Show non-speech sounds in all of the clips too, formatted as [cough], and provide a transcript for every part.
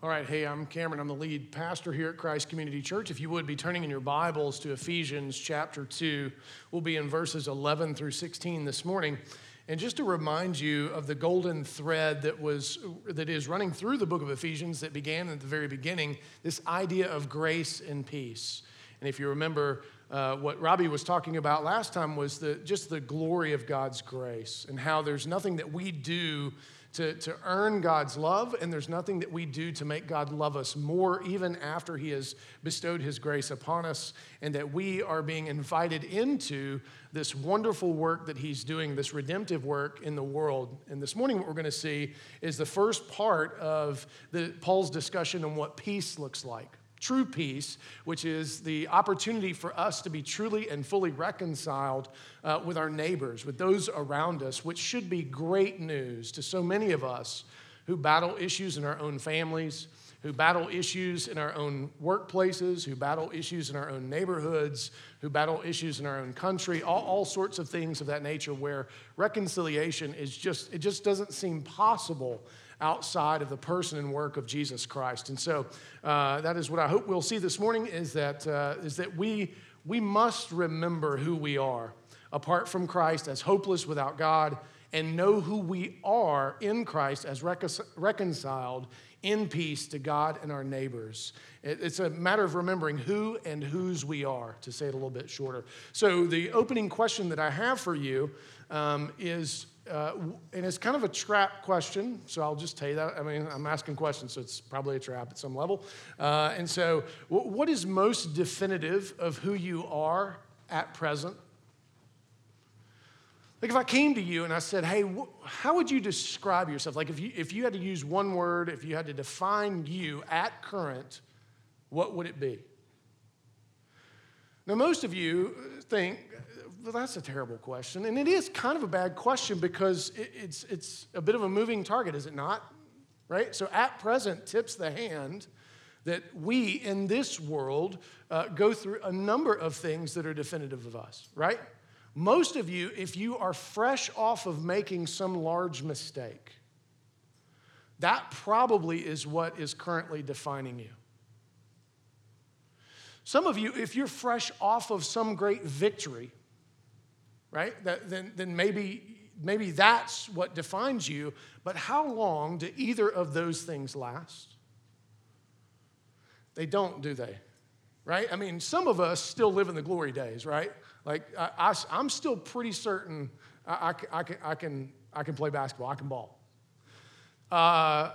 All right, hey, I'm Cameron. I'm the lead pastor here at Christ Community Church. If you would be turning in your Bibles to Ephesians chapter 2, we'll be in verses 11 through 16 this morning. And just to remind you of the golden thread that was that is running through the book of Ephesians that began at the very beginning, this idea of grace and peace. And if you remember, uh, what Robbie was talking about last time was the, just the glory of God's grace and how there's nothing that we do to, to earn God's love, and there's nothing that we do to make God love us more, even after He has bestowed His grace upon us, and that we are being invited into this wonderful work that He's doing, this redemptive work in the world. And this morning, what we're going to see is the first part of the, Paul's discussion on what peace looks like true peace, which is the opportunity for us to be truly and fully reconciled uh, with our neighbors, with those around us, which should be great news to so many of us who battle issues in our own families, who battle issues in our own workplaces, who battle issues in our own neighborhoods, who battle issues in our own country, all, all sorts of things of that nature where reconciliation is just, it just doesn't seem possible outside of the person and work of Jesus Christ. And so uh, that is what I hope we'll see this morning is that, uh, is that we, we must remember who we are apart from Christ as hopeless without God and know who we are in Christ as reconciled in peace to God and our neighbors. It's a matter of remembering who and whose we are, to say it a little bit shorter. So, the opening question that I have for you um, is uh, and it's kind of a trap question, so I'll just tell you that. I mean, I'm asking questions, so it's probably a trap at some level. Uh, and so, w- what is most definitive of who you are at present? Like if I came to you and I said, hey, wh- how would you describe yourself? Like if you, if you had to use one word, if you had to define you at current, what would it be? Now, most of you think, well, that's a terrible question. And it is kind of a bad question because it's, it's a bit of a moving target, is it not? Right? So, at present, tips the hand that we in this world uh, go through a number of things that are definitive of us, right? Most of you, if you are fresh off of making some large mistake, that probably is what is currently defining you. Some of you, if you're fresh off of some great victory, right, that, then, then maybe, maybe that's what defines you. But how long do either of those things last? They don't, do they? Right? I mean, some of us still live in the glory days, right? Like, I, I'm still pretty certain I, I, I, can, I, can, I can play basketball, I can ball. Uh,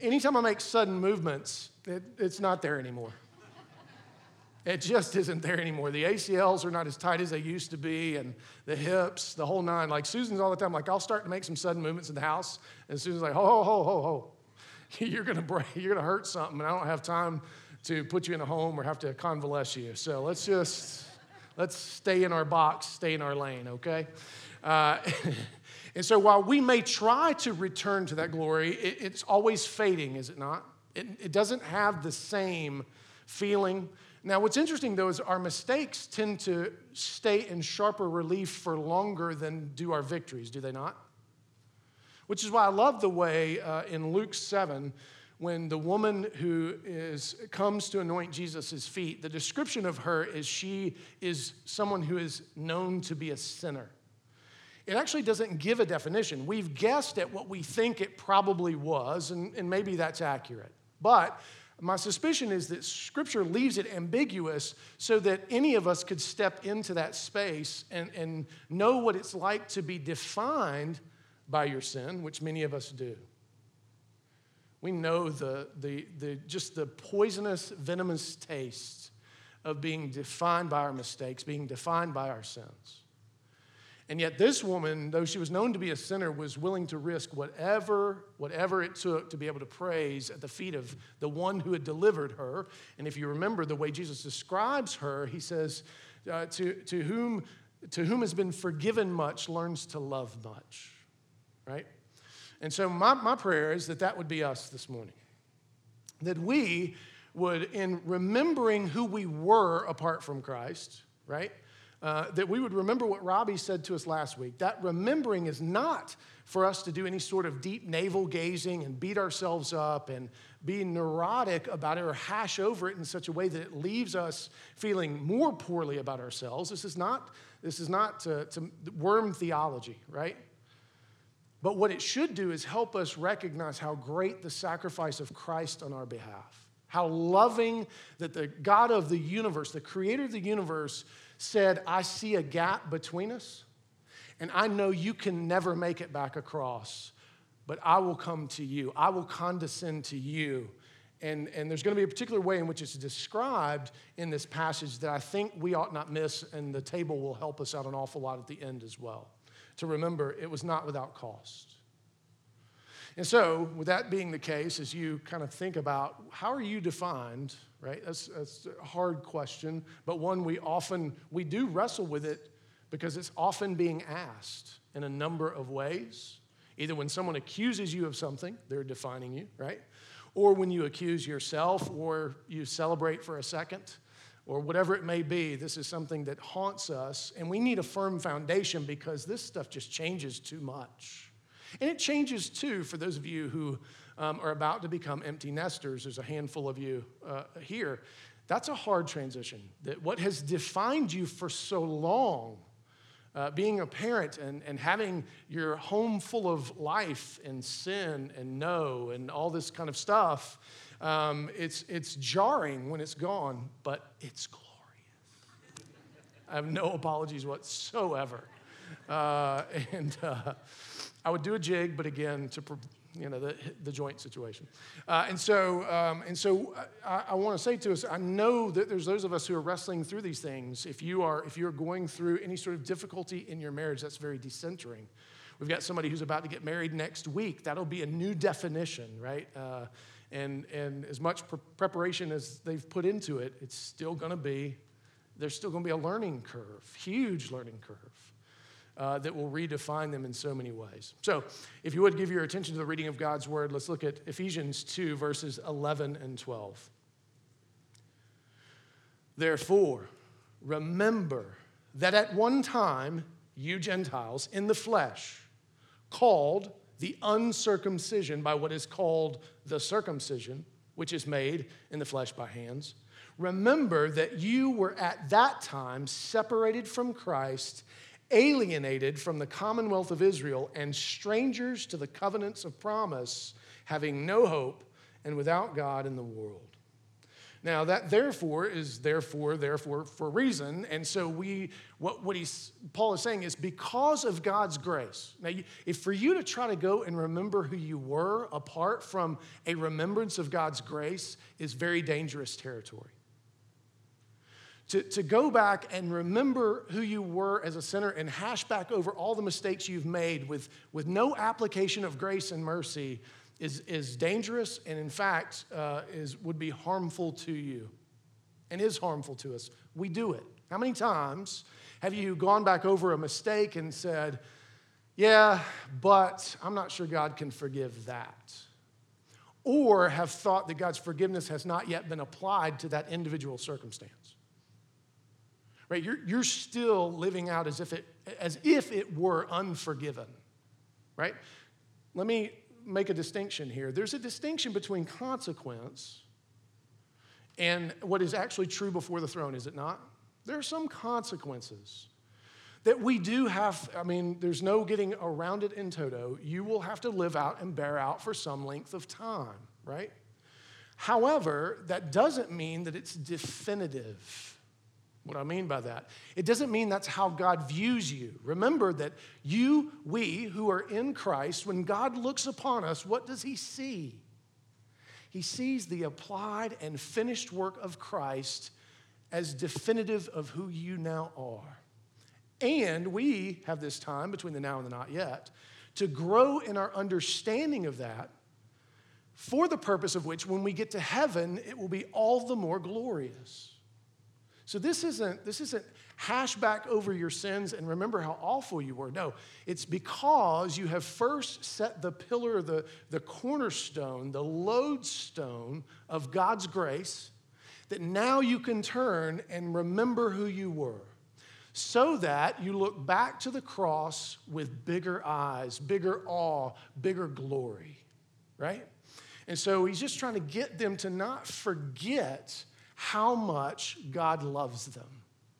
anytime I make sudden movements, it, it's not there anymore. It just isn't there anymore. The ACLs are not as tight as they used to be, and the hips, the whole nine. Like Susan's all the time, like, I'll start to make some sudden movements in the house, and Susan's like, ho, ho, ho, ho, ho. [laughs] You're gonna break, you're gonna hurt something, and I don't have time to put you in a home or have to convalesce you. So let's just let's stay in our box, stay in our lane, okay? Uh, [laughs] and so while we may try to return to that glory, it, it's always fading, is it not? It, it doesn't have the same feeling now, what's interesting though is our mistakes tend to stay in sharper relief for longer than do our victories, do they not? Which is why I love the way uh, in Luke 7, when the woman who is, comes to anoint Jesus' feet, the description of her is she is someone who is known to be a sinner. It actually doesn't give a definition. We've guessed at what we think it probably was, and, and maybe that's accurate. But my suspicion is that Scripture leaves it ambiguous so that any of us could step into that space and, and know what it's like to be defined by your sin, which many of us do. We know the, the, the, just the poisonous, venomous taste of being defined by our mistakes, being defined by our sins. And yet, this woman, though she was known to be a sinner, was willing to risk whatever, whatever it took to be able to praise at the feet of the one who had delivered her. And if you remember the way Jesus describes her, he says, uh, to, to, whom, to whom has been forgiven much learns to love much, right? And so, my, my prayer is that that would be us this morning. That we would, in remembering who we were apart from Christ, right? Uh, that we would remember what Robbie said to us last week. That remembering is not for us to do any sort of deep navel gazing and beat ourselves up and be neurotic about it or hash over it in such a way that it leaves us feeling more poorly about ourselves. This is not, this is not to, to worm theology, right? But what it should do is help us recognize how great the sacrifice of Christ on our behalf. How loving that the God of the universe, the creator of the universe, said, I see a gap between us, and I know you can never make it back across, but I will come to you. I will condescend to you. And, and there's going to be a particular way in which it's described in this passage that I think we ought not miss, and the table will help us out an awful lot at the end as well. To remember, it was not without cost. And so, with that being the case, as you kind of think about how are you defined, right? That's, that's a hard question, but one we often, we do wrestle with it because it's often being asked in a number of ways. Either when someone accuses you of something, they're defining you, right? Or when you accuse yourself or you celebrate for a second or whatever it may be, this is something that haunts us, and we need a firm foundation because this stuff just changes too much. And it changes too for those of you who um, are about to become empty nesters. There's a handful of you uh, here. That's a hard transition. That what has defined you for so long, uh, being a parent and, and having your home full of life and sin and no and all this kind of stuff, um, it's, it's jarring when it's gone, but it's glorious. I have no apologies whatsoever. Uh, [laughs] and uh, I would do a jig, but again, to you know the, the joint situation. Uh, and so, um, and so, I, I want to say to us, I know that there's those of us who are wrestling through these things. If you are, if you're going through any sort of difficulty in your marriage, that's very decentering. We've got somebody who's about to get married next week. That'll be a new definition, right? Uh, and and as much pre- preparation as they've put into it, it's still going to be. There's still going to be a learning curve, huge learning curve uh, that will redefine them in so many ways. So, if you would give your attention to the reading of God's word, let's look at Ephesians 2, verses 11 and 12. Therefore, remember that at one time, you Gentiles in the flesh, called the uncircumcision by what is called the circumcision, which is made in the flesh by hands, remember that you were at that time separated from Christ alienated from the commonwealth of Israel and strangers to the covenants of promise, having no hope and without God in the world. Now that therefore is therefore therefore for reason, and so we what what he's Paul is saying is because of God's grace. Now, if for you to try to go and remember who you were apart from a remembrance of God's grace is very dangerous territory to, to go back and remember who you were as a sinner and hash back over all the mistakes you've made with, with no application of grace and mercy is, is dangerous and, in fact, uh, is, would be harmful to you and is harmful to us. We do it. How many times have you gone back over a mistake and said, Yeah, but I'm not sure God can forgive that? Or have thought that God's forgiveness has not yet been applied to that individual circumstance? Right? You're, you're still living out as if, it, as if it were unforgiven, right? Let me make a distinction here. There's a distinction between consequence and what is actually true before the throne, is it not? There are some consequences that we do have. I mean, there's no getting around it in toto. You will have to live out and bear out for some length of time, right? However, that doesn't mean that it's definitive. What I mean by that, it doesn't mean that's how God views you. Remember that you, we who are in Christ, when God looks upon us, what does He see? He sees the applied and finished work of Christ as definitive of who you now are. And we have this time between the now and the not yet to grow in our understanding of that for the purpose of which, when we get to heaven, it will be all the more glorious. So this isn't, this isn't hash back over your sins and remember how awful you were. No, it's because you have first set the pillar, the, the cornerstone, the lodestone of God's grace, that now you can turn and remember who you were. so that you look back to the cross with bigger eyes, bigger awe, bigger glory, right? And so he's just trying to get them to not forget how much God loves them.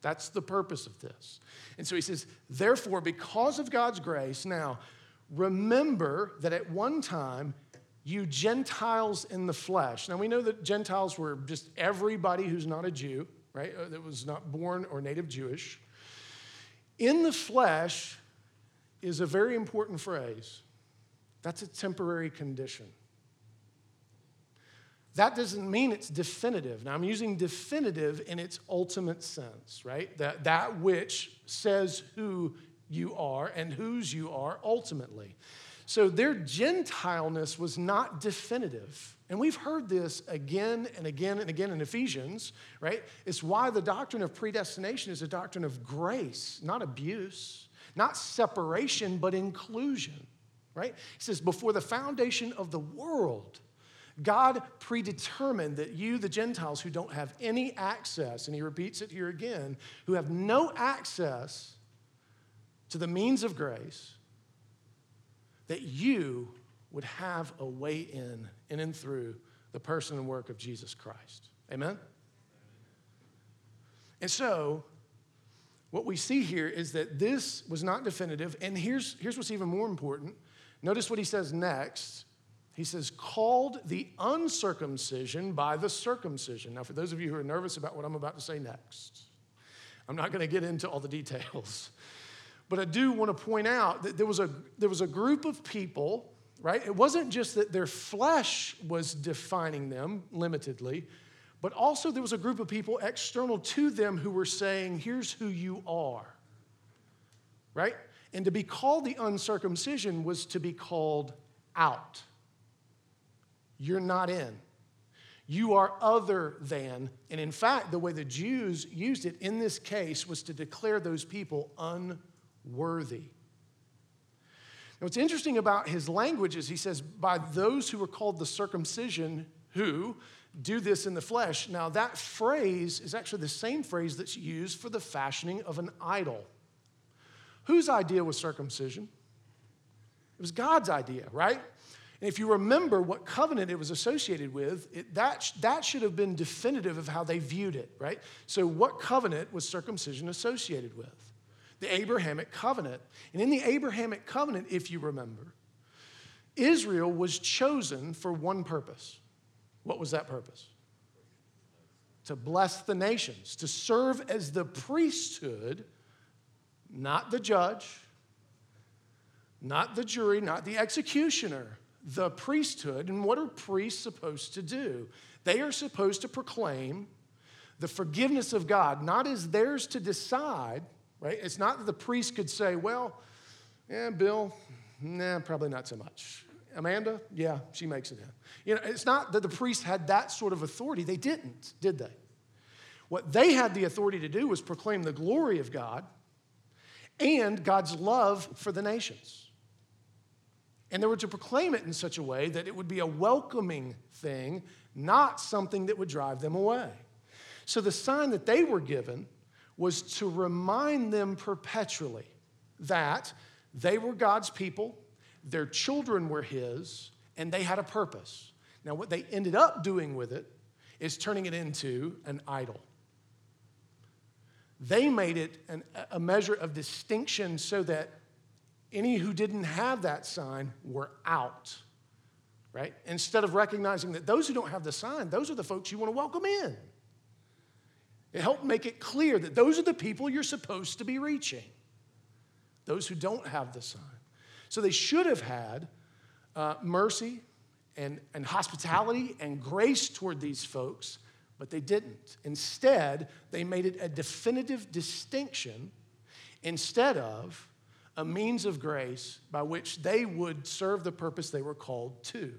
That's the purpose of this. And so he says, therefore, because of God's grace, now remember that at one time you Gentiles in the flesh. Now we know that Gentiles were just everybody who's not a Jew, right? Uh, that was not born or native Jewish. In the flesh is a very important phrase. That's a temporary condition. That doesn't mean it's definitive. Now, I'm using definitive in its ultimate sense, right? That, that which says who you are and whose you are ultimately. So their Gentileness was not definitive. And we've heard this again and again and again in Ephesians, right? It's why the doctrine of predestination is a doctrine of grace, not abuse, not separation, but inclusion, right? He says, before the foundation of the world, God predetermined that you, the Gentiles who don't have any access, and he repeats it here again, who have no access to the means of grace, that you would have a way in and through the person and work of Jesus Christ. Amen? And so, what we see here is that this was not definitive. And here's, here's what's even more important. Notice what he says next he says, called the uncircumcision by the circumcision. Now, for those of you who are nervous about what I'm about to say next, I'm not going to get into all the details. But I do want to point out that there was, a, there was a group of people, right? It wasn't just that their flesh was defining them limitedly, but also there was a group of people external to them who were saying, here's who you are, right? And to be called the uncircumcision was to be called out. You're not in. You are other than. And in fact, the way the Jews used it in this case was to declare those people unworthy. Now, what's interesting about his language is he says, by those who are called the circumcision who do this in the flesh. Now, that phrase is actually the same phrase that's used for the fashioning of an idol. Whose idea was circumcision? It was God's idea, right? And if you remember what covenant it was associated with, it, that, that should have been definitive of how they viewed it, right? So, what covenant was circumcision associated with? The Abrahamic covenant. And in the Abrahamic covenant, if you remember, Israel was chosen for one purpose. What was that purpose? To bless the nations, to serve as the priesthood, not the judge, not the jury, not the executioner the priesthood. And what are priests supposed to do? They are supposed to proclaim the forgiveness of God, not as theirs to decide, right? It's not that the priest could say, well, yeah, Bill, nah, probably not so much. Amanda, yeah, she makes it in. You know, it's not that the priest had that sort of authority. They didn't, did they? What they had the authority to do was proclaim the glory of God and God's love for the nations. And they were to proclaim it in such a way that it would be a welcoming thing, not something that would drive them away. So the sign that they were given was to remind them perpetually that they were God's people, their children were His, and they had a purpose. Now, what they ended up doing with it is turning it into an idol. They made it an, a measure of distinction so that any who didn't have that sign were out, right? Instead of recognizing that those who don't have the sign, those are the folks you want to welcome in. It helped make it clear that those are the people you're supposed to be reaching, those who don't have the sign. So they should have had uh, mercy and, and hospitality and grace toward these folks, but they didn't. Instead, they made it a definitive distinction instead of a means of grace by which they would serve the purpose they were called to.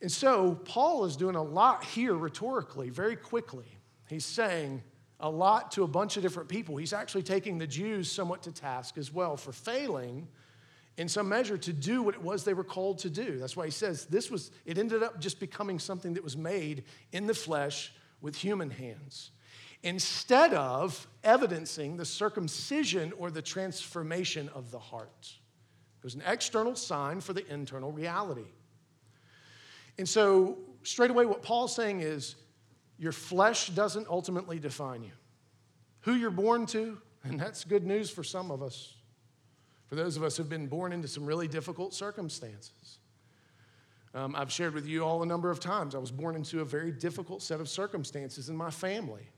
And so, Paul is doing a lot here rhetorically, very quickly. He's saying a lot to a bunch of different people. He's actually taking the Jews somewhat to task as well for failing in some measure to do what it was they were called to do. That's why he says this was, it ended up just becoming something that was made in the flesh with human hands. Instead of evidencing the circumcision or the transformation of the heart. It was an external sign for the internal reality. And so, straight away, what Paul's saying is your flesh doesn't ultimately define you. Who you're born to, and that's good news for some of us, for those of us who've been born into some really difficult circumstances. Um, I've shared with you all a number of times. I was born into a very difficult set of circumstances in my family.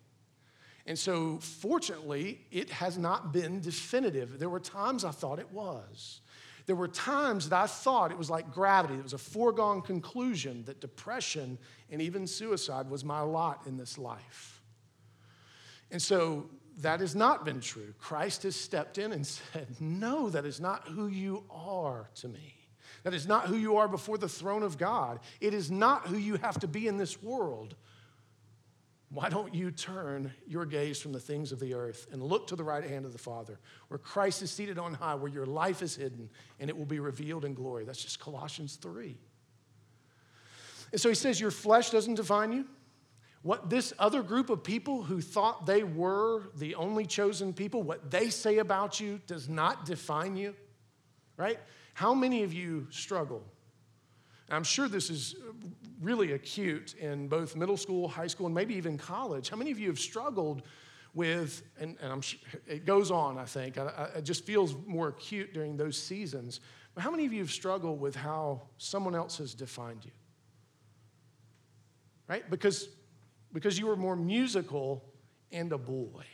And so, fortunately, it has not been definitive. There were times I thought it was. There were times that I thought it was like gravity. It was a foregone conclusion that depression and even suicide was my lot in this life. And so that has not been true. Christ has stepped in and [laughs] said, No, that is not who you are to me. That is not who you are before the throne of God. It is not who you have to be in this world. Why don't you turn your gaze from the things of the earth and look to the right hand of the Father, where Christ is seated on high, where your life is hidden, and it will be revealed in glory? That's just Colossians 3. And so he says, Your flesh doesn't define you. What this other group of people who thought they were the only chosen people, what they say about you does not define you, right? How many of you struggle? I'm sure this is really acute in both middle school, high school, and maybe even college. How many of you have struggled with, and, and I'm sure it goes on, I think, I, I, it just feels more acute during those seasons. But how many of you have struggled with how someone else has defined you? Right? Because, because you were more musical and a boy.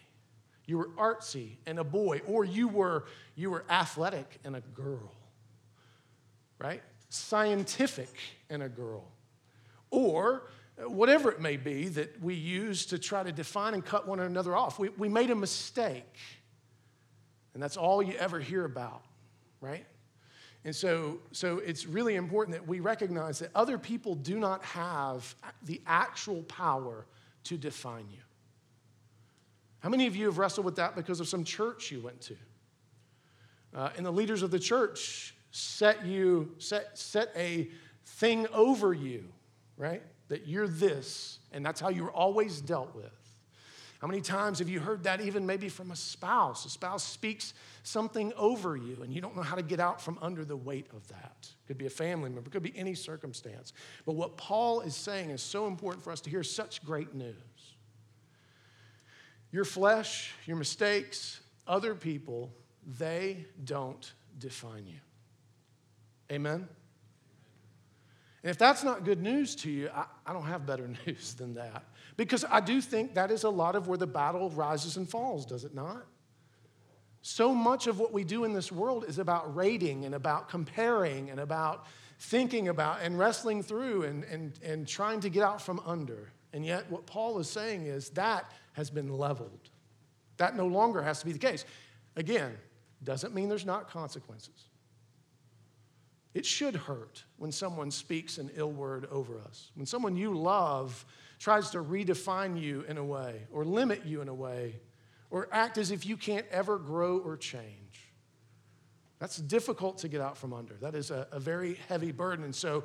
You were artsy and a boy, or you were, you were athletic and a girl. Right? Scientific in a girl or whatever it may be that we use to try to define and cut one another off. We, we made a mistake, and that's all you ever hear about, right? And so, so it's really important that we recognize that other people do not have the actual power to define you. How many of you have wrestled with that because of some church you went to? Uh, and the leaders of the church set you, set, set a thing over you right? That you're this, and that's how you're always dealt with. How many times have you heard that even maybe from a spouse? A spouse speaks something over you, and you don't know how to get out from under the weight of that. Could be a family member, could be any circumstance. But what Paul is saying is so important for us to hear such great news. Your flesh, your mistakes, other people, they don't define you. Amen? And if that's not good news to you, I, I, don't have better [laughs] news than that. Because I do think that is a lot of where the battle rises and falls, does it not? So much of what we do in this world is about rating and about comparing and about thinking about and wrestling through and, and, and trying to get out from under. And yet, what Paul is saying is that has been leveled. That no longer has to be the case. Again, doesn't mean there's not consequences. It should hurt when someone speaks an ill word over us, when someone you love tries to redefine you in a way, or limit you in a way, or act as if you can't ever grow or change. That's difficult to get out from under. That is a, a very heavy burden. And so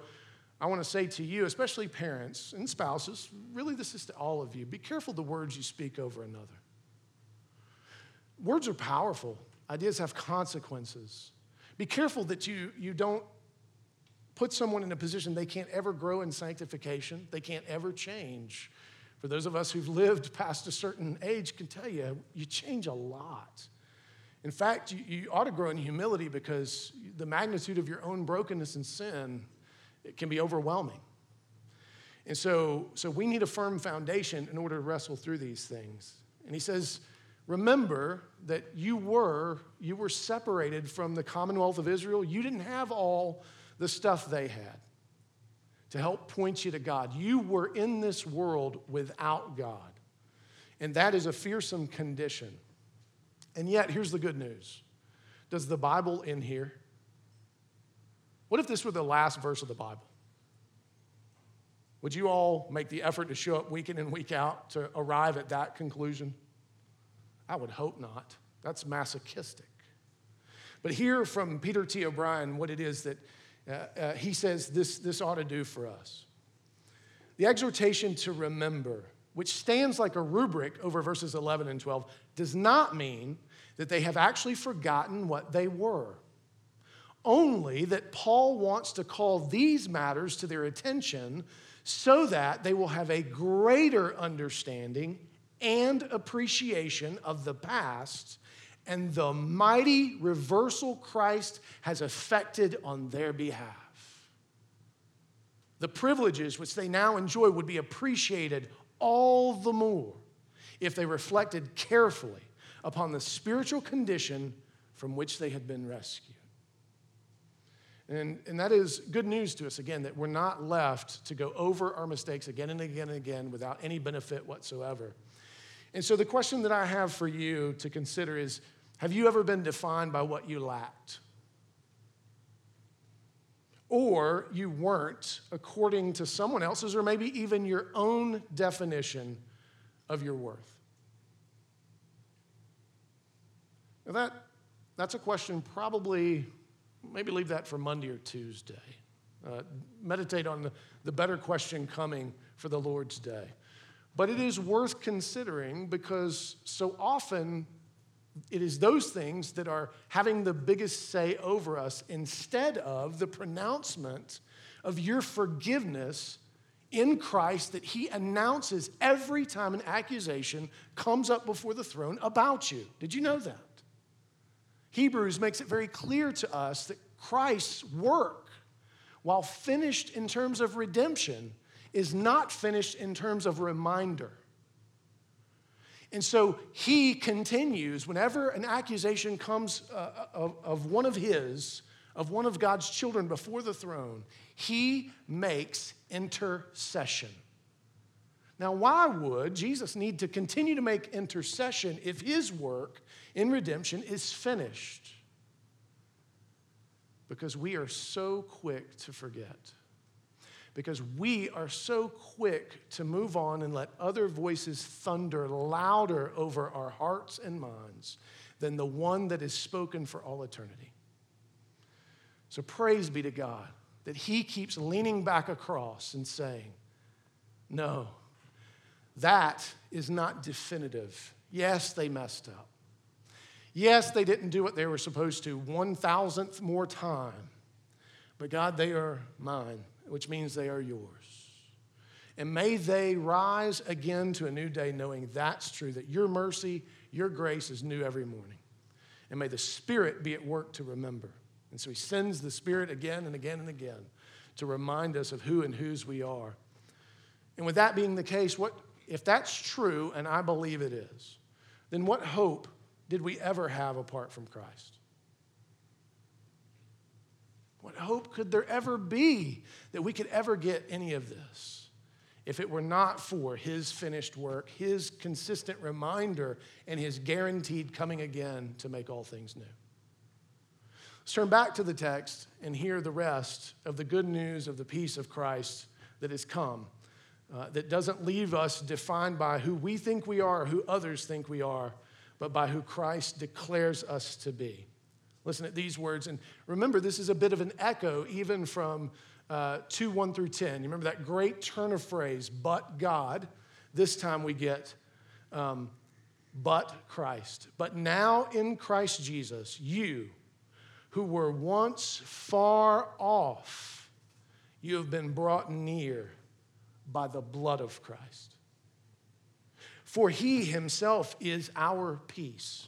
I want to say to you, especially parents and spouses, really this is to all of you be careful the words you speak over another. Words are powerful, ideas have consequences. Be careful that you, you don't put someone in a position they can't ever grow in sanctification, they can't ever change. For those of us who've lived past a certain age can tell you, you change a lot. In fact, you, you ought to grow in humility because the magnitude of your own brokenness and sin it can be overwhelming. And so, so we need a firm foundation in order to wrestle through these things. And he says, remember that you were you were separated from the commonwealth of Israel. You didn't have all the stuff they had to help point you to God. You were in this world without God. And that is a fearsome condition. And yet, here's the good news Does the Bible end here? What if this were the last verse of the Bible? Would you all make the effort to show up week in and week out to arrive at that conclusion? I would hope not. That's masochistic. But hear from Peter T. O'Brien what it is that uh, uh, he says this, this ought to do for us. The exhortation to remember which stands like a rubric over verses 11 and 12, does not mean that they have actually forgotten what they were. Only that Paul wants to call these matters to their attention so that they will have a greater understanding and appreciation of the past and the mighty reversal Christ has effected on their behalf. The privileges which they now enjoy would be appreciated all the more if they reflected carefully upon the spiritual condition from which they had been rescued. And, and that is good news to us, again, that we're not left to go over our mistakes again and again and again without any benefit whatsoever. And so the question that I have for you to consider is have you ever been defined by what you lacked? Or you weren't according to someone else's, or maybe even your own definition of your worth? Now, that, that's a question probably, maybe leave that for Monday or Tuesday. Uh, meditate on the, the better question coming for the Lord's day. But it is worth considering because so often it is those things that are having the biggest say over us instead of the pronouncement of your forgiveness in Christ that He announces every time an accusation comes up before the throne about you. Did you know that? Hebrews makes it very clear to us that Christ's work, while finished in terms of redemption, is not finished in terms of reminder. And so he continues, whenever an accusation comes uh, of, of one of his, of one of God's children before the throne, he makes intercession. Now, why would Jesus need to continue to make intercession if his work in redemption is finished? Because we are so quick to forget because we are so quick to move on and let other voices thunder louder over our hearts and minds than the one that is spoken for all eternity. So praise be to God that He keeps leaning back across and saying, No, that is not definitive. Yes, they messed up. Yes, they didn't do what they were supposed to one thousandth more time. But God, they are mine which means they are yours. And may they rise again to a new day knowing that's true, that your mercy, your grace is new every morning. And may the Spirit be at work to remember. And so he sends the Spirit again and again and again to remind us of who and whose we are. And with that being the case, what, if that's true, and I believe it is, then what hope did we ever have apart from Christ? What hope could there ever be that we could ever get any of this if it were not for his finished work, his consistent reminder, and his guaranteed coming again to make all things new? Let's turn back to the text and hear the rest of the good news of the peace of Christ that has come, uh, that doesn't leave us defined by who we think we are or who others think we are, but by who Christ declares us to be. Listen at these words. And remember, this is a bit of an echo even from uh, 2 1 through 10. You remember that great turn of phrase, but God. This time we get, um, but Christ. But now in Christ Jesus, you who were once far off, you have been brought near by the blood of Christ. For he himself is our peace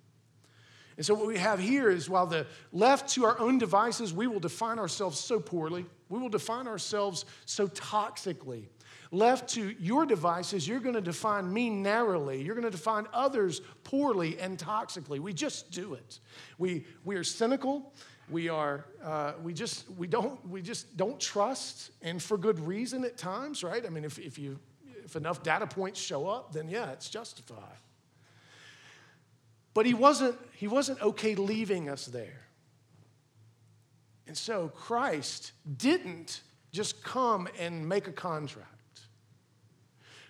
And so, what we have here is while the left to our own devices, we will define ourselves so poorly, we will define ourselves so toxically. Left to your devices, you're going to define me narrowly. You're going to define others poorly and toxically. We just do it. We, we are cynical. We are uh, we just we don't we just don't trust, and for good reason at times, right? I mean, if, if you if enough data points show up, then yeah, it's justified. But he wasn't, he wasn't okay leaving us there. And so Christ didn't just come and make a contract.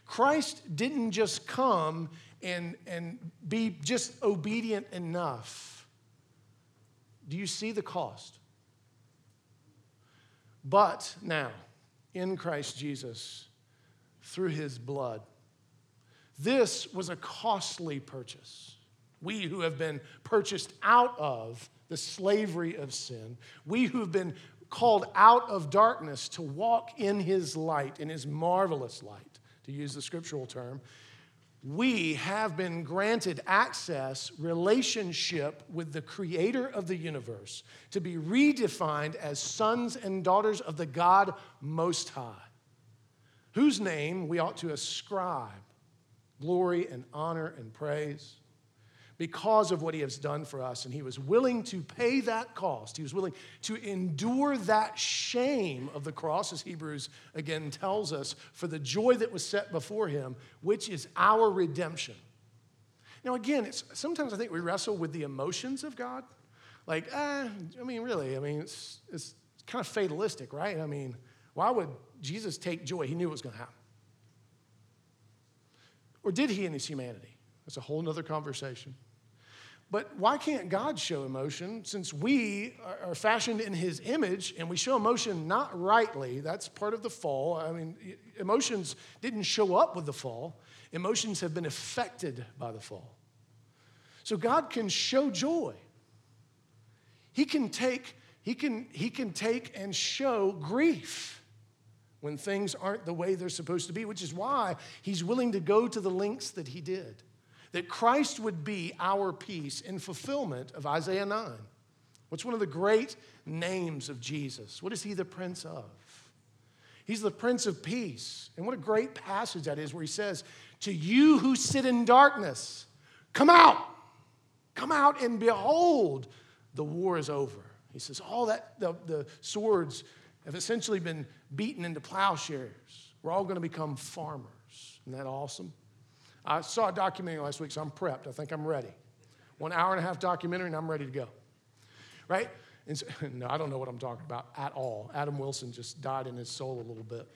Christ didn't just come and, and be just obedient enough. Do you see the cost? But now, in Christ Jesus, through his blood, this was a costly purchase. We who have been purchased out of the slavery of sin, we who have been called out of darkness to walk in his light, in his marvelous light, to use the scriptural term, we have been granted access, relationship with the creator of the universe to be redefined as sons and daughters of the God Most High, whose name we ought to ascribe glory and honor and praise because of what he has done for us. And he was willing to pay that cost. He was willing to endure that shame of the cross, as Hebrews again tells us, for the joy that was set before him, which is our redemption. Now, again, it's, sometimes I think we wrestle with the emotions of God. Like, eh, I mean, really, I mean, it's, it's kind of fatalistic, right? I mean, why would Jesus take joy? He knew it was going to happen. Or did he in his humanity? That's a whole other conversation. But why can't God show emotion since we are fashioned in his image and we show emotion not rightly? That's part of the fall. I mean, emotions didn't show up with the fall, emotions have been affected by the fall. So God can show joy. He can take, he can, he can take and show grief when things aren't the way they're supposed to be, which is why he's willing to go to the lengths that he did that Christ would be our peace in fulfillment of Isaiah 9. What's one of the great names of Jesus? What is he the Prince of? He's the Prince of Peace. And what a great passage that is where he says, To you who sit in darkness, come out. Come out and behold, the war is over. He says, All that, the, the swords have essentially been beaten into plowshares. We're all going to become farmers. Isn't that awesome? I saw a documentary last week, so I'm prepped. I think I'm ready. One hour and a half documentary, and I'm ready to go. Right? And so, [laughs] no, I don't know what I'm talking about at all. Adam Wilson just died in his soul a little bit.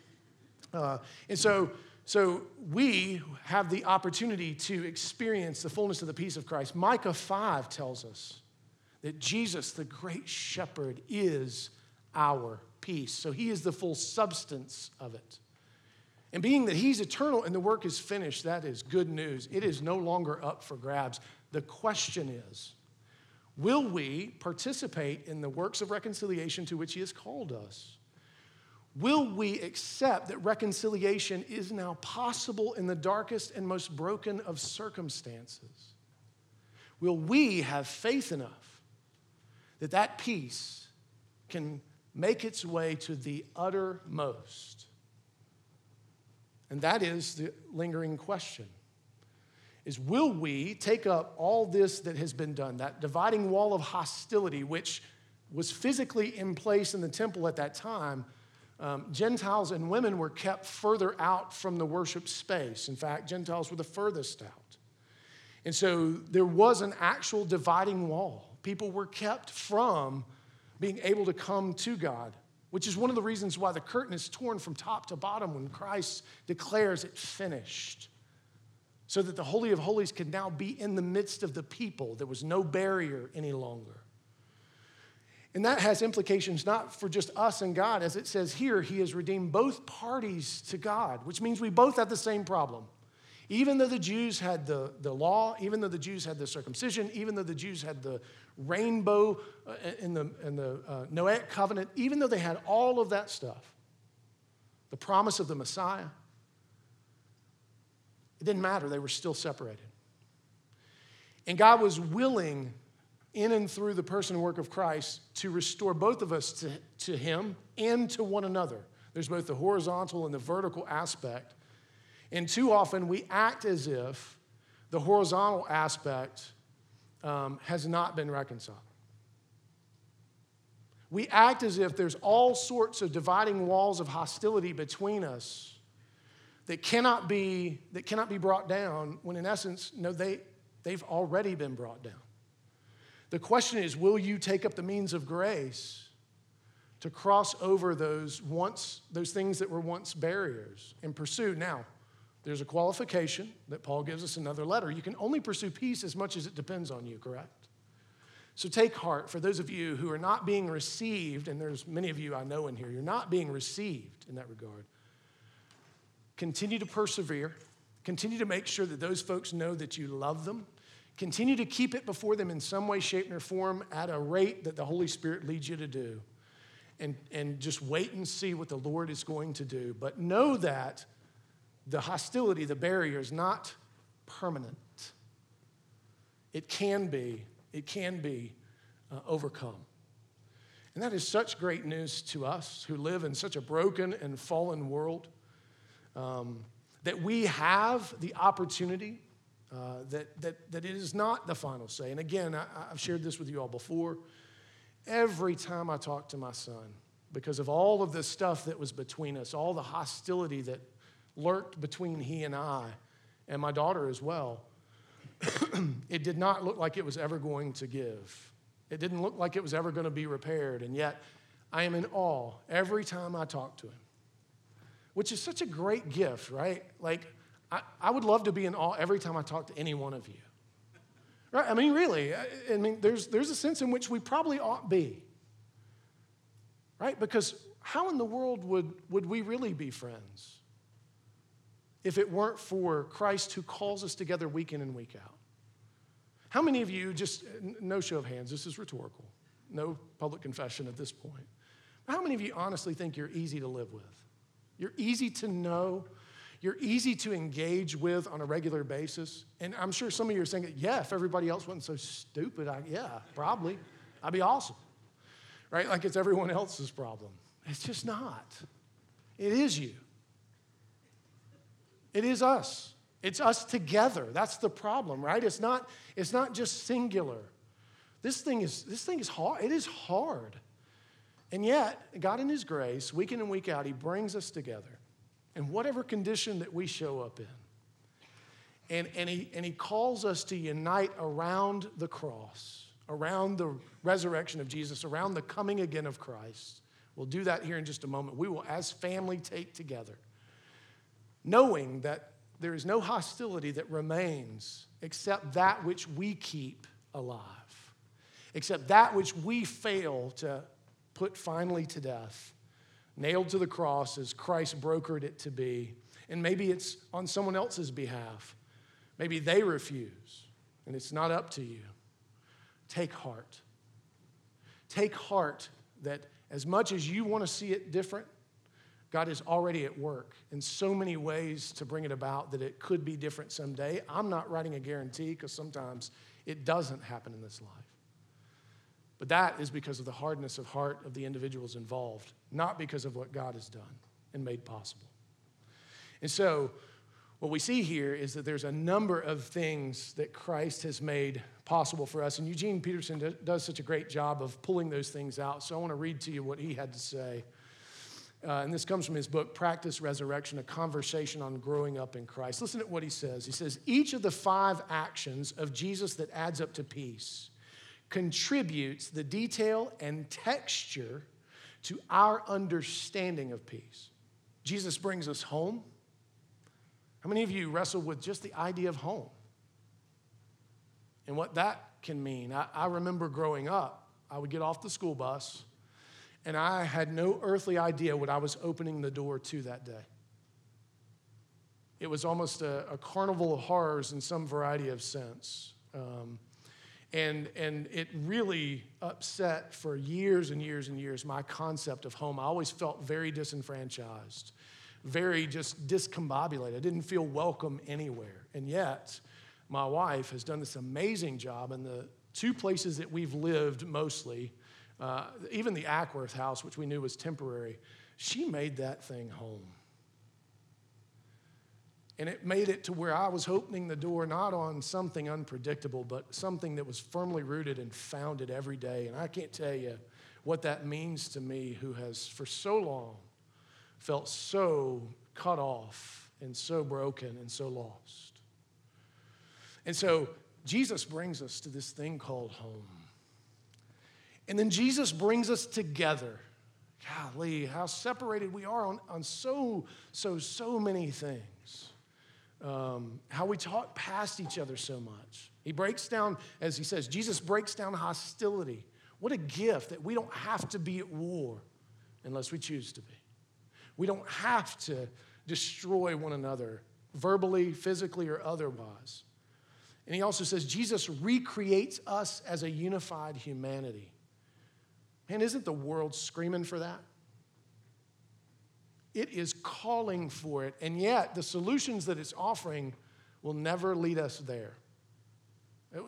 Uh, and so, so we have the opportunity to experience the fullness of the peace of Christ. Micah 5 tells us that Jesus, the great shepherd, is our peace. So he is the full substance of it. And being that he's eternal and the work is finished, that is good news. It is no longer up for grabs. The question is will we participate in the works of reconciliation to which he has called us? Will we accept that reconciliation is now possible in the darkest and most broken of circumstances? Will we have faith enough that that peace can make its way to the uttermost? And that is the lingering question. Is will we take up all this that has been done, that dividing wall of hostility, which was physically in place in the temple at that time? Um, Gentiles and women were kept further out from the worship space. In fact, Gentiles were the furthest out. And so there was an actual dividing wall. People were kept from being able to come to God which is one of the reasons why the curtain is torn from top to bottom when Christ declares it finished. So that the Holy of Holies could now be in the midst of the people. There was no barrier any longer. And that has implications not for just us and God. As it says here, He has redeemed both parties to God, which means we both have the same problem. Even though the Jews had the, the law, even though the Jews had the circumcision, even though the Jews had the rainbow uh, in the, in the uh, Noahic covenant, even though they had all of that stuff, the promise of the Messiah, it didn't matter. They were still separated. And God was willing, in and through the person and work of Christ, to restore both of us to, to Him and to one another. There's both the horizontal and the vertical aspect. And too often we act as if the horizontal aspect um, has not been reconciled. We act as if there's all sorts of dividing walls of hostility between us that cannot be, that cannot be brought down, when in essence, no, they, they've already been brought down. The question is will you take up the means of grace to cross over those once those things that were once barriers and pursue now there's a qualification that Paul gives us another letter. You can only pursue peace as much as it depends on you, correct? So take heart for those of you who are not being received, and there's many of you I know in here, you're not being received in that regard. Continue to persevere. Continue to make sure that those folks know that you love them. Continue to keep it before them in some way, shape, or form at a rate that the Holy Spirit leads you to do. And, and just wait and see what the Lord is going to do. But know that the hostility, the barrier is not permanent. It can be, it can be uh, overcome. And that is such great news to us who live in such a broken and fallen world um, that we have the opportunity, uh, that, that, that it is not the final say. And again, I, I've shared this with you all before. Every time I talk to my son, because of all of the stuff that was between us, all the hostility that lurked between he and I, and my daughter as well. [clears throat] it did not look like it was ever going to give. It didn't look like it was ever going to be repaired. And yet, I am in awe every time I talk to him, which is such a great gift, right? Like, I, I would love to be in awe every time I talk to any one of you. Right? I mean, really, I, I mean, there's, there's a sense in which we probably ought be. Right? Because how in the world would, would we really be friends? If it weren't for Christ who calls us together week in and week out? How many of you, just no show of hands, this is rhetorical, no public confession at this point. How many of you honestly think you're easy to live with? You're easy to know, you're easy to engage with on a regular basis. And I'm sure some of you are saying, yeah, if everybody else wasn't so stupid, I, yeah, probably. I'd be awesome. Right? Like it's everyone else's problem. It's just not. It is you. It is us. It's us together. That's the problem, right? It's not, it's not just singular. This thing is, this thing is hard. It is hard. And yet, God in His grace, week in and week out, He brings us together in whatever condition that we show up in. And, and, he, and he calls us to unite around the cross, around the resurrection of Jesus, around the coming again of Christ. We'll do that here in just a moment. We will, as family, take together knowing that there is no hostility that remains except that which we keep alive, except that which we fail to put finally to death, nailed to the cross as Christ brokered it to be. And maybe it's on someone else's behalf. Maybe they refuse, and it's not up to you. Take heart. Take heart that as much as you want to see it different, God is already at work in so many ways to bring it about that it could be different someday. I'm not writing a guarantee because sometimes it doesn't happen in this life. But that is because of the hardness of heart of the individuals involved, not because of what God has done and made possible. And so, what we see here is that there's a number of things that Christ has made possible for us. And Eugene Peterson does such a great job of pulling those things out. So I want to read to you what he had to say uh, and this comes from his book, Practice Resurrection, a conversation on growing up in Christ. Listen to what he says. He says, Each of the five actions of Jesus that adds up to peace contributes the detail and texture to our understanding of peace. Jesus brings us home. How many of you wrestle with just the idea of home and what that can mean? I, I remember growing up, I would get off the school bus and I had no earthly idea what I was opening the door to that day. It was almost a, a carnival of horrors in some variety of sense. Um, and, and it really upset for years and years and years my concept of home. I always felt very disenfranchised, very just discombobulated. I didn't feel welcome anywhere. And yet, my wife has done this amazing job in the two places that we've lived mostly uh, even the Ackworth house, which we knew was temporary, she made that thing home. And it made it to where I was opening the door not on something unpredictable, but something that was firmly rooted and founded every day. And I can't tell you what that means to me, who has for so long felt so cut off and so broken and so lost. And so Jesus brings us to this thing called home. And then Jesus brings us together. Golly, how separated we are on, on so, so, so many things. Um, how we talk past each other so much. He breaks down, as he says, Jesus breaks down hostility. What a gift that we don't have to be at war unless we choose to be. We don't have to destroy one another verbally, physically, or otherwise. And he also says Jesus recreates us as a unified humanity. Man, isn't the world screaming for that? It is calling for it, and yet the solutions that it's offering will never lead us there.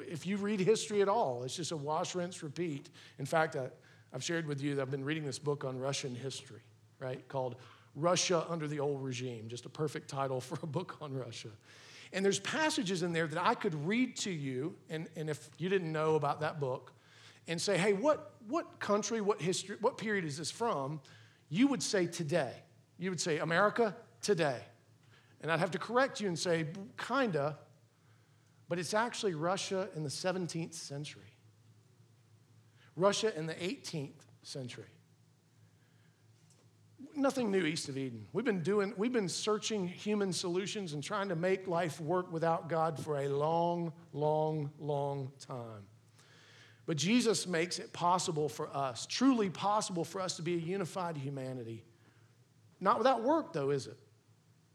If you read history at all, it's just a wash, rinse, repeat. In fact, I, have shared with you that I've been reading this book on Russian history, right, called Russia Under the Old Regime, just a perfect title [laughs] for a book on Russia. And there's passages in there that I could read to you, and, and if you didn't know about that book, and say, hey, what, what country, what history, what period is this from? You would say today. You would say America today. And I'd have to correct you and say, kinda, but it's actually Russia in the 17th century, Russia in the 18th century nothing new east of Eden. We've been doing, we've been searching human solutions and trying to make life work without God for a long, long, long time. But Jesus makes it possible for us, truly possible for us to be a unified humanity. Not without work, though, is it?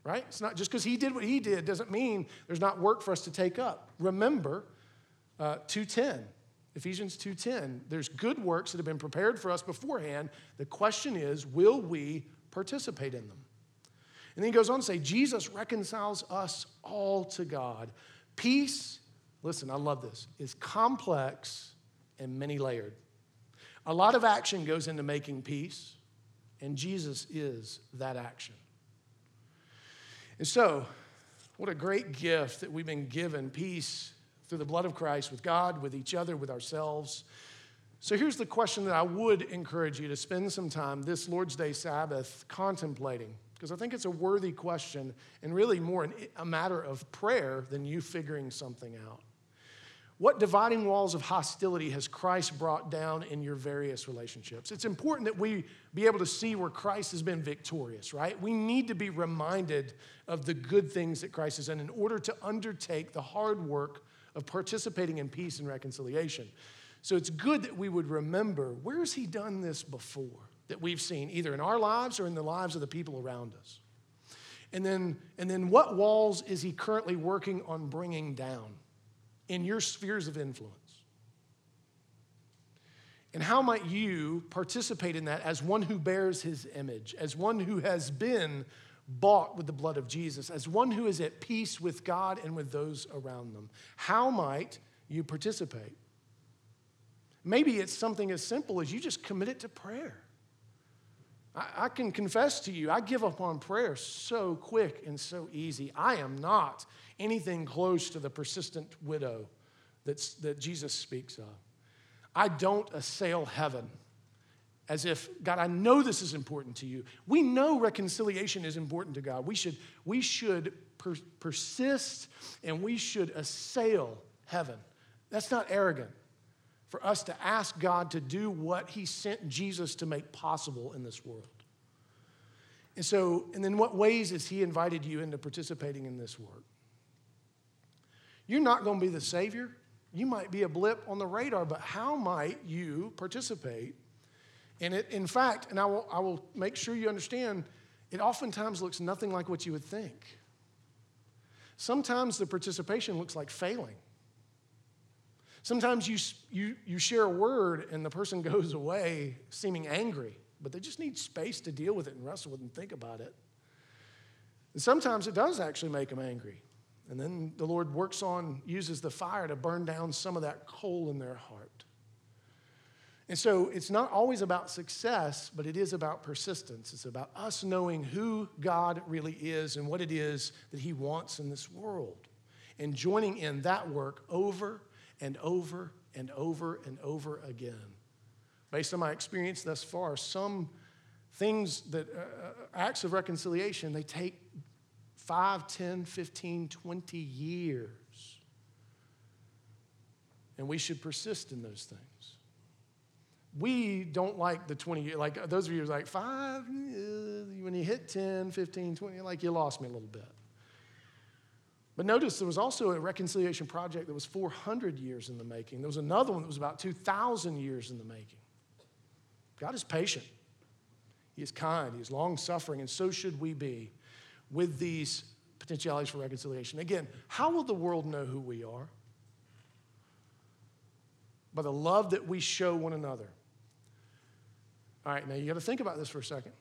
Right? It's not just because he did what he did doesn't mean there's not work for us to take up. Remember uh, 210 Ephesians 2:10. There's good works that have been prepared for us beforehand. The question is, will we participate in them? And then he goes on to say, Jesus reconciles us all to God. Peace, listen, I love this, is complex and many layered. A lot of action goes into making peace, and Jesus is that action. And so, what a great gift that we've been given peace through the blood of Christ with God, with each other, with ourselves. So here's the question that I would encourage you to spend some time this Lord's Day Sabbath contemplating, because I think it's a worthy question and really more a matter of prayer than you figuring something out. What dividing walls of hostility has Christ brought down in your various relationships? It's important that we be able to see where Christ has been victorious, right? We need to be reminded of the good things that Christ has done in order to undertake the hard work of participating in peace and reconciliation. So it's good that we would remember where has he done this before that we've seen, either in our lives or in the lives of the people around us. And then, and then what walls is he currently working on bringing down in your spheres of influence? And how might you participate in that as one who bears his image, as one who has been bought with the blood of Jesus, as one who is at peace with God and with those around them. How might you participate? Maybe it's something as simple as you just commit it to prayer. I, I can confess to you, I give up on prayer so quick and so easy. I am not anything close to the persistent widow that's, that Jesus speaks of. I don't assail heaven as if, God, I know this is important to you. We know reconciliation is important to God. We should, we should per- persist and we should assail heaven. That's not arrogant for us to ask God to do what He sent Jesus to make possible in this world. And so, and then what ways has He invited you into participating in this work? You're not going to be the Savior. You might be a blip on the radar, but how might you participate and it, in fact, and I will, I will make sure you understand, it oftentimes looks nothing like what you would think. Sometimes the participation looks like failing. Sometimes you, you, you share a word and the person [laughs] goes away seeming angry, but they just need space to deal with it and wrestle with it and think about it. And sometimes it does actually make them angry. And then the Lord works on, uses the fire to burn down some of that coal in their heart. And so it's not always about success, but it is about persistence. It's about us knowing who God really is and what it is that He wants in this world and joining in that work over and over and over and over again. Based on my experience thus far, some things that uh, uh acts of reconciliation, they take 5, 10, 15, 20 years And we should persist in those things. We don't like the 20 years, like those of you who are like five, when you hit 10, 15, 20, like you lost me a little bit. But notice there was also a reconciliation project that was 400 years in the making. There was another one that was about 2,000 years in the making. God is patient, He is kind, He is long suffering, and so should we be with these potentialities for reconciliation. Again, how will the world know who we are? By the love that we show one another. All right, now you got to think about this for a second.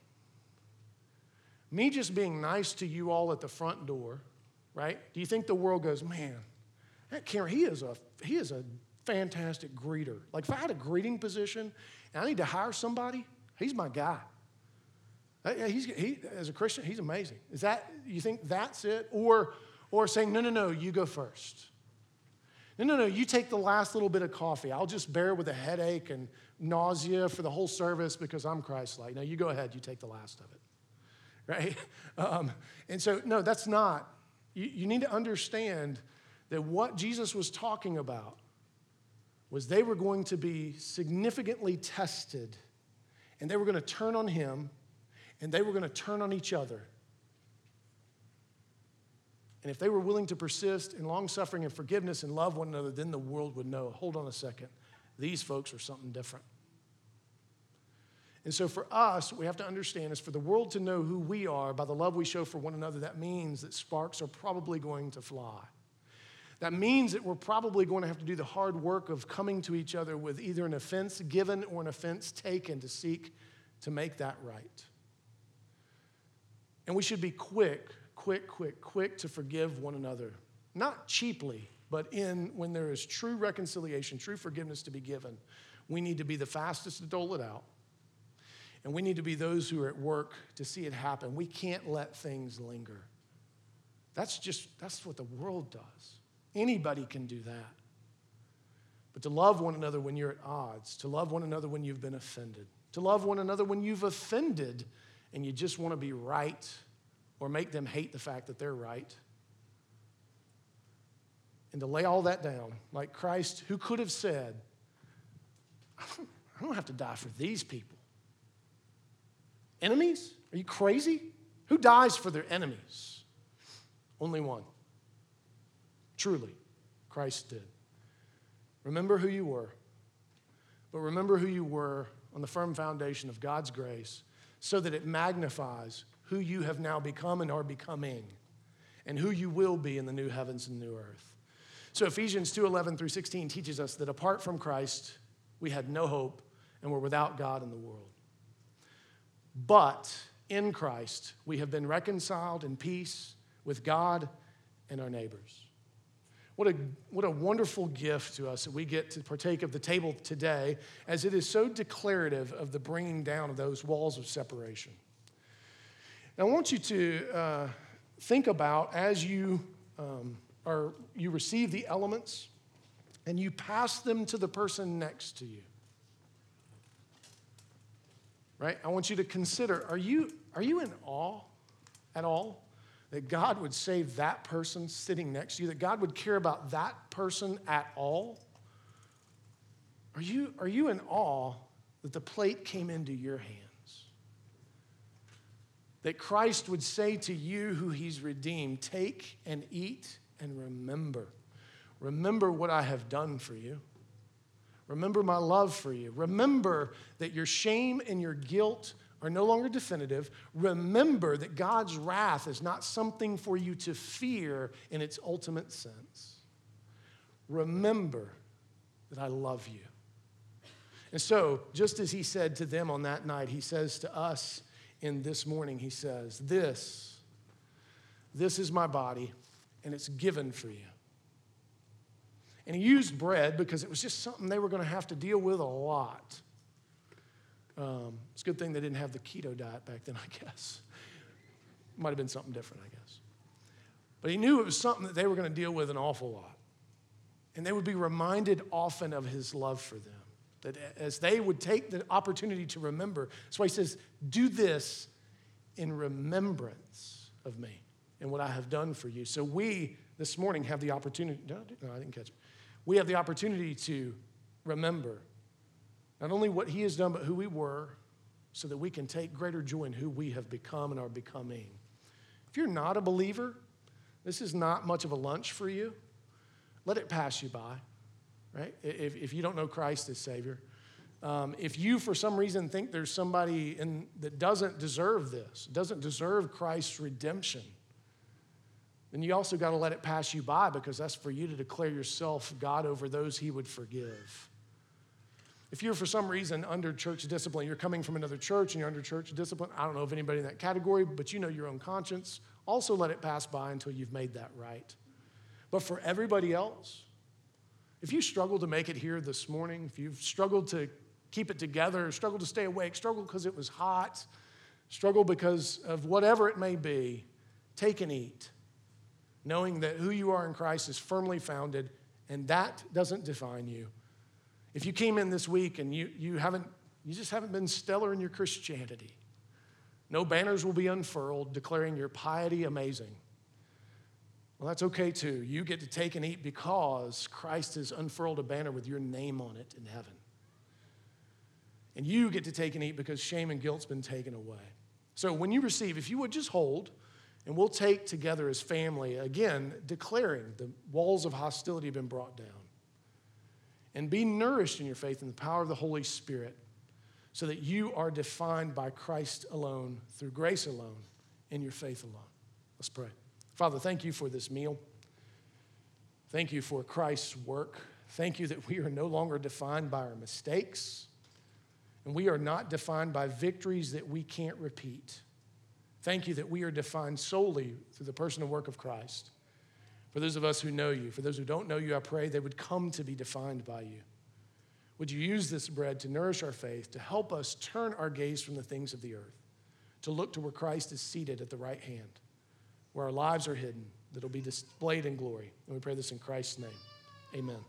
Me just being nice to you all at the front door right? Do you think the world goes, man, that Cameron, he is a he is a fantastic greeter. Like if I had a greeting position and I need to hire somebody, he's my guy. Uh, he's, he, as a Christian, he's amazing. Is that you think that's it, or or saying no, no, no, you go first. No, no, no, you take the last little bit of coffee. I'll just bear with a headache and nausea for the whole service because I'm Christ-like. No, you go ahead. You take the last of it, [laughs] right? Um, and so, no, that's not you, you need to understand that what Jesus was talking about was they were going to be significantly tested and they were going to turn on him and they were going to turn on each other. And if they were willing to persist in long suffering and forgiveness and love one another, then the world would know hold on a second, these folks are something different. And so for us, we have to understand is for the world to know who we are by the love we show for one another, that means that sparks are probably going to fly. That means that we're probably going to have to do the hard work of coming to each other with either an offense given or an offense taken to seek to make that right. And we should be quick, quick, quick, quick to forgive one another. Not cheaply, but in when there is true reconciliation, true forgiveness to be given. We need to be the fastest to dole it out and we need to be those who are at work to see it happen. We can't let things linger. That's just, that's what the world does. Anybody can do that. But to love one another when you're at odds, to love one another when you've been offended, to love one another when you've offended and you just want to be right or make them hate the fact that they're right. And to lay all that down, like Christ, who could have said, [laughs] I don't have to die for these people. Enemies? Are you crazy? Who dies for their enemies? Only one. Truly, Christ did. Remember who you were, but remember who you were on the firm foundation of God's grace so that it magnifies who you have now become and are becoming and who you will be in the new heavens and new earth. So Ephesians 2:11 through 16 teaches us that apart from Christ, we had no hope and were without God in the world. But in Christ, we have been reconciled in peace with God and our neighbors. What a, what a wonderful gift to us that we get to partake of the table today, as it is so declarative of the bringing down of those walls of separation. I want you to uh, think about as you, um, are, you receive the elements and you pass them to the person next to you right? I want you to consider are you, are you in awe at all that God would save that person sitting next to you, that God would care about that person at all? Are you, are you in awe that the plate came into your hands? That Christ would say to you who he's redeemed, Take and eat and remember. Remember what I have done for you. Remember my love for you. Remember that your shame and your guilt are no longer definitive. Remember that God's wrath is not something for you to fear in its ultimate sense. Remember that I love you. And so, just as he said to them on that night, he says to us in this morning, he says, This, this is my body, and it's given for you. And he used bread because it was just something they were going to have to deal with a lot. Um, it's a good thing they didn't have the keto diet back then, [laughs] I guess. Might have been something different, I guess. But he knew it was something that they were going to deal with an awful lot. And they would be reminded often of his love for them. That as they would take the opportunity to remember, that's why he says, Do this in remembrance of me and what I have done for you. So we this morning have the opportunity. No, I didn't catch it. We have the opportunity to remember not only what He has done, but who we were, so that we can take greater joy in who we have become and are becoming. If you're not a believer, this is not much of a lunch for you. Let it pass you by, right? If, if you don't know Christ as Savior. Um, if you, for some reason, think there's somebody in, that doesn't deserve this, doesn't deserve Christ's redemption, then you also got to let it pass you by because that's for you to declare yourself God over those He would forgive. If you're for some reason under church discipline, you're coming from another church and you're under church discipline, I don't know of anybody in that category, but you know your own conscience, also let it pass by until you've made that right. But for everybody else, if you struggle to make it here this morning, if you've struggled to keep it together, struggle to stay awake, struggle because it was hot, struggle because of whatever it may be, take and eat, knowing that who you are in Christ is firmly founded and that doesn't define you. If you came in this week and you, you haven't, you just haven't been stellar in your Christianity, no banners will be unfurled declaring your piety amazing. Well, that's okay too. You get to take and eat because Christ has unfurled a banner with your name on it in heaven. And you get to take and eat because shame and guilt's been taken away. So when you receive, if you would just hold, and we'll take together as family, again, declaring the walls of hostility have been brought down. And be nourished in your faith in the power of the Holy Spirit so that you are defined by Christ alone, through grace alone, in your faith alone. Let's pray. Father, thank you for this meal. Thank you for Christ's work. Thank you that we are no longer defined by our mistakes and we are not defined by victories that we can't repeat. Thank you that we are defined solely through the person and work of Christ. For those of us who know you, for those who don't know you, I pray they would come to be defined by you. Would you use this bread to nourish our faith, to help us turn our gaze from the things of the earth, to look to where Christ is seated at the right hand, where our lives are hidden, that'll be displayed in glory. And we pray this in Christ's name. Amen.